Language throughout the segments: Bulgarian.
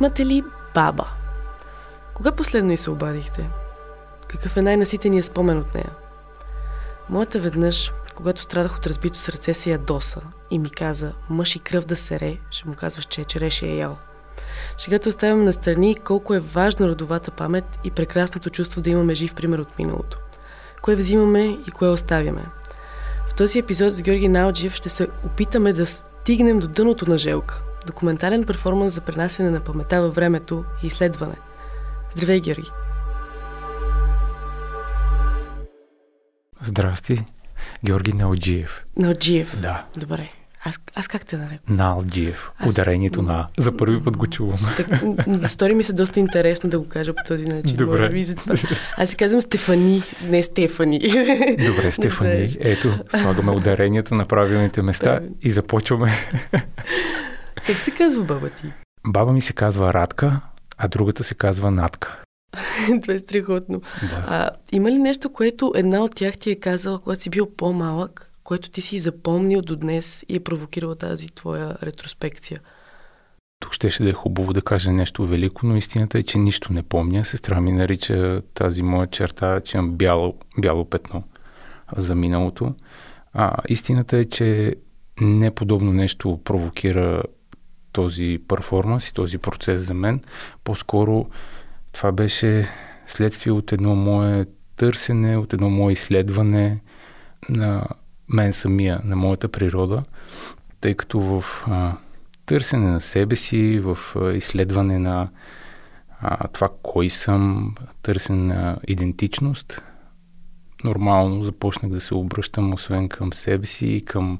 Имате ли баба? Кога последно и се обадихте? Какъв е най-наситеният спомен от нея? Моята веднъж, когато страдах от разбито сърце, се ядоса и ми каза, мъж и кръв да сере, ще му казваш, че череши е ял. Шегата оставяме на страни колко е важна родовата памет и прекрасното чувство да имаме жив пример от миналото. Кое взимаме и кое оставяме. В този епизод с Георги Налджиев ще се опитаме да стигнем до дъното на Желка. Документален перформанс за пренасене на памета във времето и изследване. Здравей, Георги! Здрасти, Георги Налджиев. Налджиев? Да. Добре. Аз, аз как те нарекам? Налджиев. Аз... Ударението на За първи път го чувам. Так, стори ми се доста интересно да го кажа по този начин. Добре. Ви затова. Аз си казвам Стефани, не Стефани. Добре, Стефани. Ето, слагаме ударенията на правилните места и започваме. Как се казва баба ти? Баба ми се казва Радка, а другата се казва Натка. Това е страхотно. Да. А, има ли нещо, което една от тях ти е казала, когато си бил по-малък, което ти си запомнил до днес и е провокирала тази твоя ретроспекция? Тук щеше да е хубаво да кажа нещо велико, но истината е, че нищо не помня. Сестра ми нарича тази моя черта, че имам бяло, бяло петно за миналото. А истината е, че не подобно нещо провокира този перформанс и този процес за мен. По-скоро това беше следствие от едно мое търсене, от едно мое изследване на мен самия, на моята природа, тъй като в а, търсене на себе си, в а, изследване на а, това кой съм, търсене на идентичност, нормално започнах да се обръщам освен към себе си и към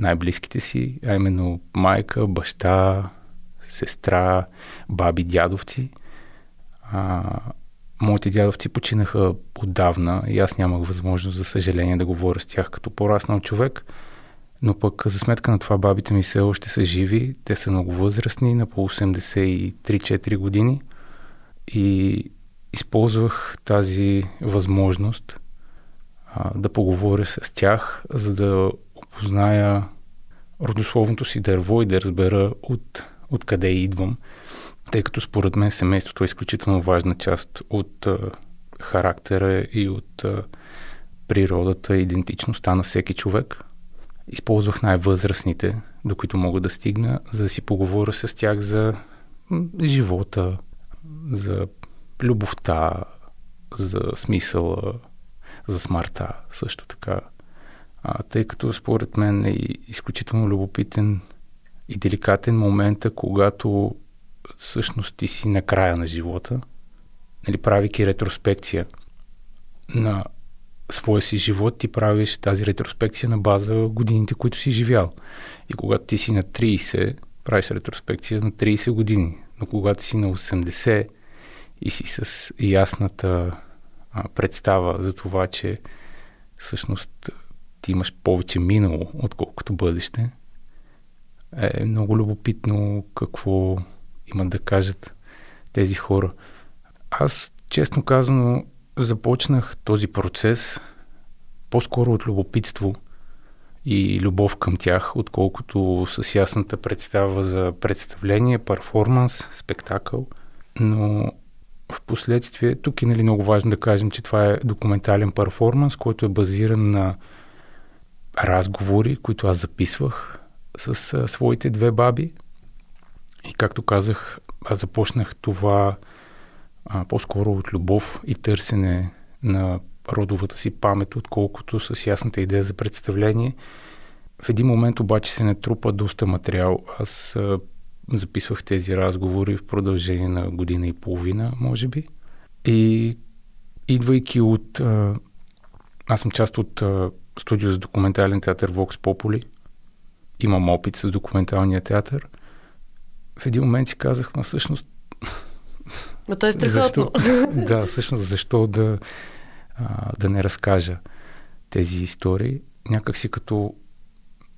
най-близките си, а именно майка, баща, сестра, баби, дядовци. А, моите дядовци починаха отдавна и аз нямах възможност, за съжаление, да говоря с тях като пораснал човек. Но пък за сметка на това бабите ми все още са живи. Те са много възрастни, на по 83-4 години. И използвах тази възможност а, да поговоря с тях, за да опозная родословното си дърво и да разбера от, откъде идвам тъй като според мен семейството е изключително важна част от а, характера и от а, природата идентичността на всеки човек. Използвах най-възрастните, до които мога да стигна, за да си поговоря с тях за живота, за любовта, за смисъла, за смъртта също така. А, тъй като според мен е изключително любопитен и деликатен момента, когато всъщност ти си на края на живота, нали, правики ретроспекция на своя си живот, ти правиш тази ретроспекция на база годините, които си живял. И когато ти си на 30, правиш ретроспекция на 30 години. Но когато си на 80 и си с ясната а, представа за това, че всъщност ти имаш повече минало, отколкото бъдеще, е много любопитно какво имат да кажат тези хора. Аз, честно казано, започнах този процес по-скоро от любопитство и любов към тях, отколкото с ясната представа за представление, перформанс, спектакъл. Но в последствие, тук е нали, много важно да кажем, че това е документален перформанс, който е базиран на разговори, които аз записвах с а, своите две баби, и както казах, аз започнах това а, по-скоро от любов и търсене на родовата си памет, отколкото с ясната идея за представление. В един момент обаче се натрупа доста материал. Аз а, записвах тези разговори в продължение на година и половина, може би. И идвайки от... А, аз съм част от а, студио за документален театър Vox Populi. Имам опит с документалния театър – в един момент си казах, ма всъщност... Но то е страхотно. да, всъщност защо да, а, да не разкажа тези истории. Някак си като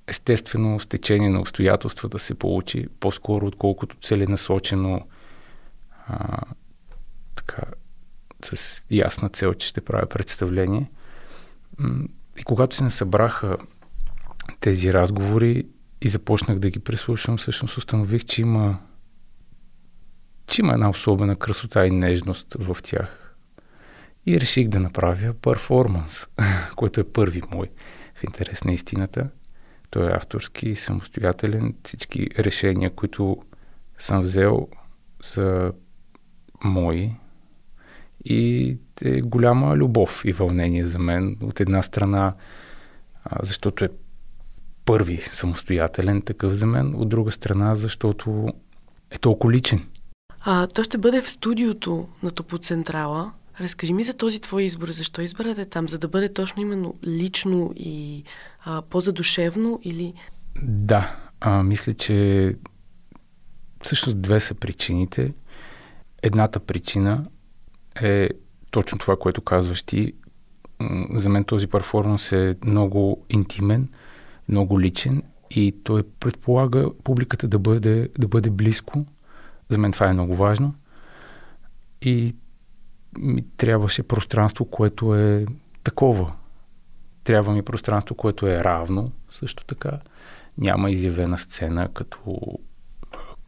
естествено стечение на обстоятелства да се получи, по-скоро отколкото целенасочено а, така, с ясна цел, че ще правя представление. И когато се не събраха тези разговори, и започнах да ги преслушам, всъщност установих, че има че има една особена красота и нежност в тях. И реших да направя перформанс, който е първи мой в интерес на истината. Той е авторски, самостоятелен. Всички решения, които съм взел, са мои. И е голяма любов и вълнение за мен. От една страна, защото е първи самостоятелен такъв за мен, от друга страна, защото е толкова личен. А, то ще бъде в студиото на Топоцентрала. Разкажи ми за този твой избор. Защо избрате там? За да бъде точно именно лично и а, по-задушевно или... Да, а, мисля, че всъщност две са причините. Едната причина е точно това, което казваш ти. За мен този перформанс е много интимен, много личен и той предполага публиката да бъде, да бъде близко. За мен това е много важно. И ми трябваше пространство, което е такова. Трябва ми пространство, което е равно също така. Няма изявена сцена като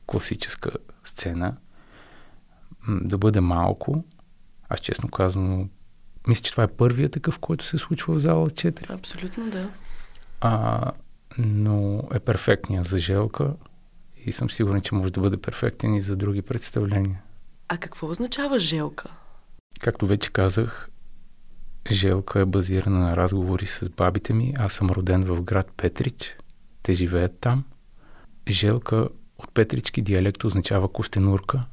класическа сцена. Да бъде малко. Аз честно казано, мисля, че това е първият такъв, който се случва в зала 4. Абсолютно, да. А, но е перфектният за Желка и съм сигурен, че може да бъде перфектен и за други представления. А какво означава Желка? Както вече казах, Желка е базирана на разговори с бабите ми. Аз съм роден в град Петрич. Те живеят там. Желка от петрички диалект означава костенурка.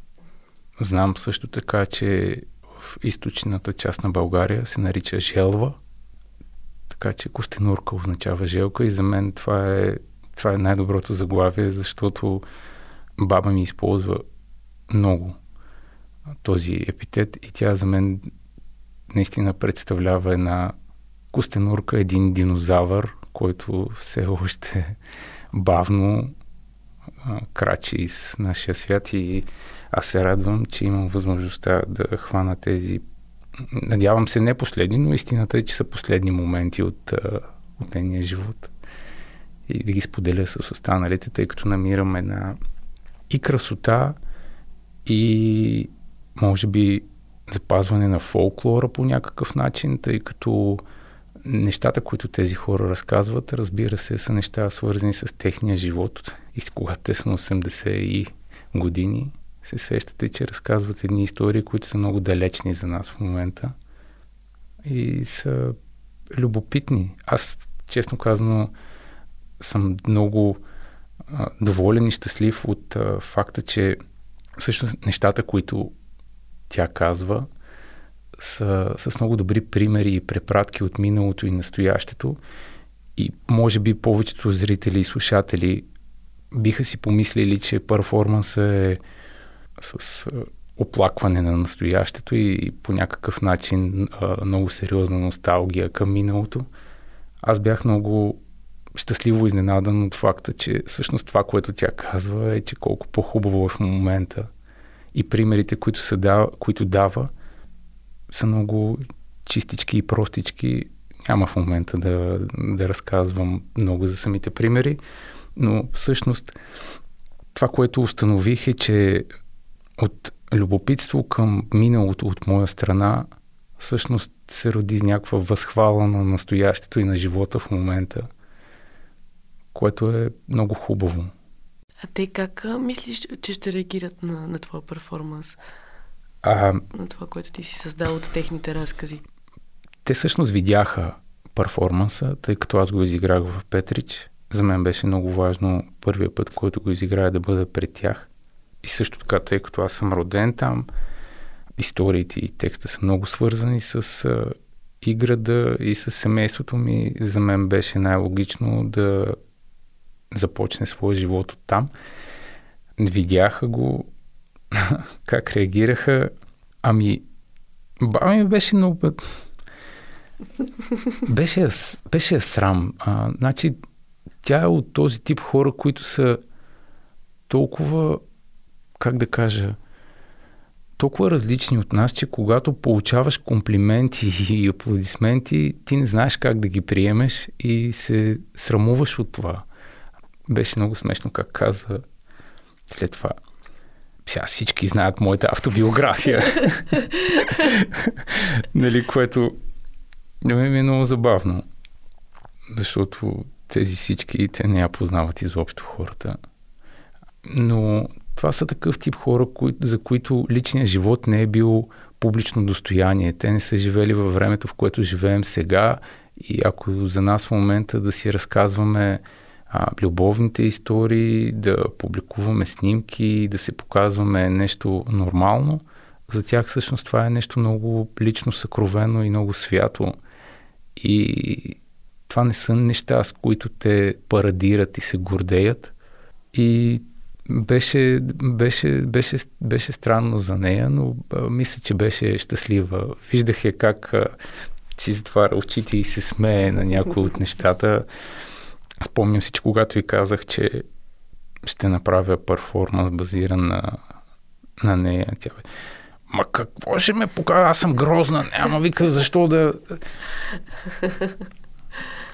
Знам също така, че в източната част на България се нарича Желва. Така че Костенурка означава Желка и за мен това е, това е най-доброто заглавие, защото баба ми използва много този епитет и тя за мен наистина представлява една костенурка, един динозавър, който все още бавно а, крачи из нашия свят и аз се радвам, че имам възможността да хвана тези надявам се не последни, но истината е, че са последни моменти от, от нейния живот. И да ги споделя с останалите, тъй като намирам една и красота, и може би запазване на фолклора по някакъв начин, тъй като нещата, които тези хора разказват, разбира се, са неща свързани с техния живот. И когато те са на 80 и години, се сещате, че разказват едни истории, които са много далечни за нас в момента и са любопитни. Аз, честно казано, съм много а, доволен и щастлив от а, факта, че всъщност нещата, които тя казва, са с много добри примери и препратки от миналото и настоящето. И може би повечето зрители и слушатели биха си помислили, че перформансът е с оплакване на настоящето и по някакъв начин а, много сериозна носталгия към миналото. Аз бях много щастливо изненадан от факта, че всъщност това, което тя казва е, че колко по-хубаво е в момента и примерите, които, са дава, които дава, са много чистички и простички. Няма в момента да, да разказвам много за самите примери, но всъщност това, което установих е, че от любопитство към миналото от моя страна всъщност се роди някаква възхвала на настоящето и на живота в момента, което е много хубаво. А те как мислиш, че ще реагират на, на твоя перформанс? А, на това, което ти си създал от техните разкази? Те всъщност видяха перформанса, тъй като аз го изиграх в Петрич. За мен беше много важно първия път, който го изиграя да бъда пред тях. И също така, тъй като аз съм роден там, историите и текста са много свързани с а, и града, и с семейството ми. За мен беше най-логично да започне своя живот от там. Видяха го, как реагираха. Ами, баба ми беше много... Беше, беше срам. А, значи, тя е от този тип хора, които са толкова как да кажа, толкова различни от нас, че когато получаваш комплименти и аплодисменти, ти не знаеш как да ги приемеш и се срамуваш от това. Беше много смешно как каза след това. сега всички знаят моята автобиография. нали, което не ми е много забавно. Защото тези всички, те не я познават изобщо хората. Но това са такъв тип хора, кои, за които личният живот не е бил публично достояние. Те не са живели във времето, в което живеем сега и ако за нас в момента да си разказваме а, любовните истории, да публикуваме снимки, да се показваме нещо нормално, за тях всъщност това е нещо много лично съкровено и много свято. И това не са неща, с които те парадират и се гордеят. И беше, беше, беше, беше странно за нея, но а, мисля, че беше щастлива. Виждах я как а, си затваря очите и се смее на някои от нещата. Спомням си, че когато ви казах, че ще направя перформанс базиран на, на нея, тя бе, Ма какво ще ме покажа? Аз съм грозна. Няма вика защо да...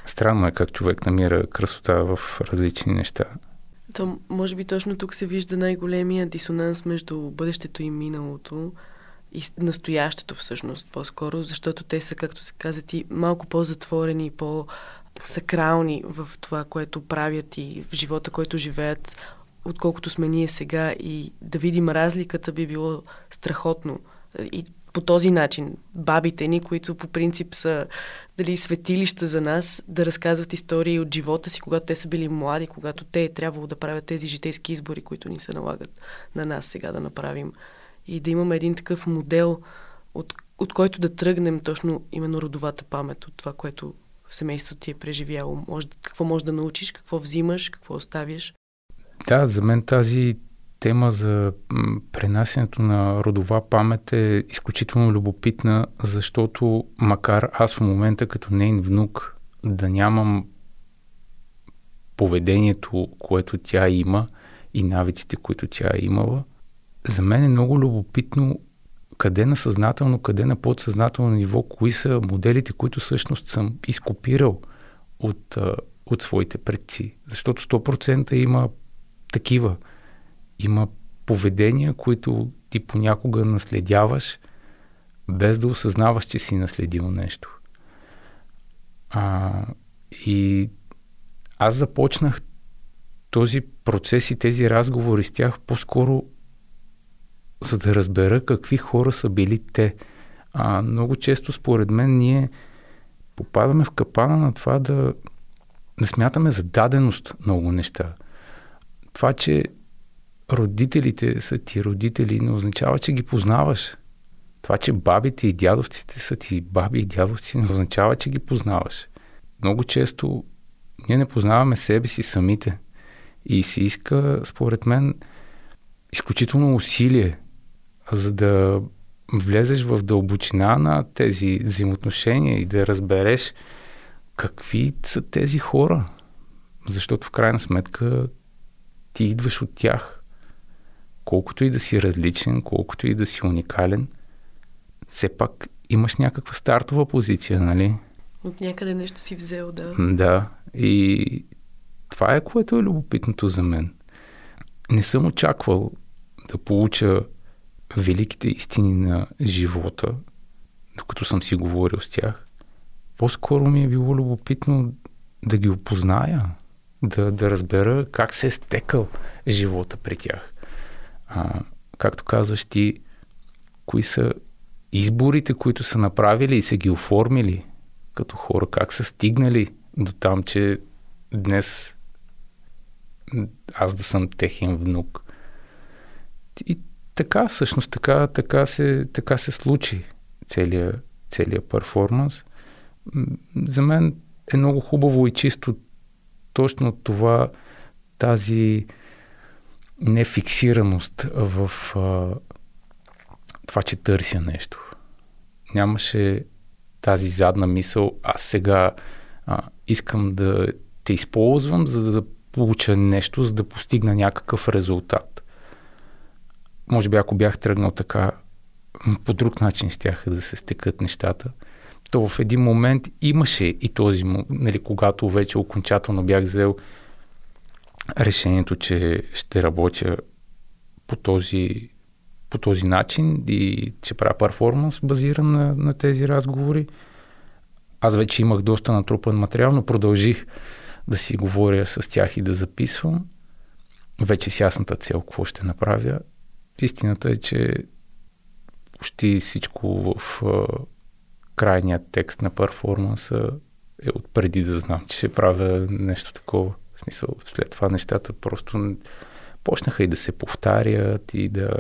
Странно е как човек намира красота в различни неща. То, може би точно тук се вижда най-големия дисонанс между бъдещето и миналото и настоящето всъщност по-скоро, защото те са, както се каза ти, малко по-затворени, по-сакрални в това, което правят и в живота, който живеят, отколкото сме ние сега и да видим разликата би било страхотно. И по този начин бабите ни, които по принцип са дали светилища за нас, да разказват истории от живота си, когато те са били млади, когато те е трябвало да правят тези житейски избори, които ни се налагат на нас сега да направим. И да имаме един такъв модел, от, от който да тръгнем точно именно родовата памет от това, което семейството ти е преживяло. Може, какво можеш да научиш, какво взимаш, какво оставяш. Да, за мен тази тема за пренасенето на родова памет е изключително любопитна, защото макар аз в момента като нейн внук да нямам поведението, което тя има и навиците, които тя е имала, за мен е много любопитно къде на съзнателно, къде на подсъзнателно ниво, кои са моделите, които всъщност съм изкопирал от, от своите предци. Защото 100% има такива има поведения, които ти понякога наследяваш, без да осъзнаваш, че си наследил нещо. А, и аз започнах този процес и тези разговори с тях по-скоро за да разбера какви хора са били те. А, много често, според мен, ние попадаме в капана на това да, да смятаме за даденост много неща. Това, че родителите са ти родители, не означава, че ги познаваш. Това, че бабите и дядовците са ти баби и дядовци, не означава, че ги познаваш. Много често ние не познаваме себе си самите. И се иска, според мен, изключително усилие, за да влезеш в дълбочина на тези взаимоотношения и да разбереш какви са тези хора. Защото в крайна сметка ти идваш от тях колкото и да си различен, колкото и да си уникален, все пак имаш някаква стартова позиция, нали? От някъде нещо си взел, да. Да. И това е което е любопитното за мен. Не съм очаквал да получа великите истини на живота, докато съм си говорил с тях. По-скоро ми е било любопитно да ги опозная, да, да разбера как се е стекал живота при тях а, както казваш ти, кои са изборите, които са направили и са ги оформили като хора, как са стигнали до там, че днес аз да съм техен внук. И така, всъщност, така, така, се, така се случи целият, целият перформанс. За мен е много хубаво и чисто точно това, тази нефиксираност в а, това, че търся нещо. Нямаше тази задна мисъл, аз сега а, искам да те използвам, за да получа нещо, за да постигна някакъв резултат. Може би ако бях тръгнал така, по друг начин щяха да се стекат нещата. То в един момент имаше и този, нали, когато вече окончателно бях взел решението, че ще работя по този, по този начин и че правя перформанс базиран на, на тези разговори. Аз вече имах доста натрупан материал, но продължих да си говоря с тях и да записвам. Вече с ясната цел какво ще направя. Истината е, че почти всичко в крайният текст на перформанса е от преди да знам, че ще правя нещо такова. В смисъл, след това нещата просто почнаха и да се повтарят и да...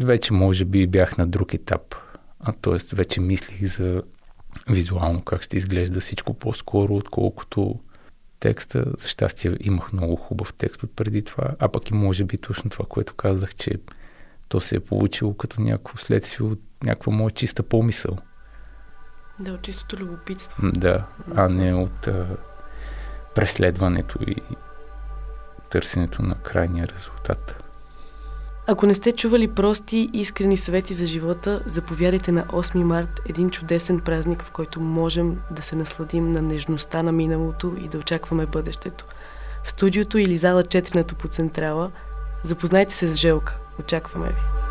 Вече може би бях на друг етап. А т.е. вече мислих за визуално как ще изглежда всичко по-скоро, отколкото текста. За щастие имах много хубав текст от преди това, а пък и може би точно това, което казах, че то се е получило като някакво следствие от някаква моя чиста помисъл. Да, от чистото любопитство. Да, а не от а, преследването и търсенето на крайния резултат. Ако не сте чували прости и искрени съвети за живота, заповядайте на 8 март, един чудесен празник, в който можем да се насладим на нежността на миналото и да очакваме бъдещето. В студиото или зала 4 на Топоцентрала запознайте се с Желка. Очакваме ви.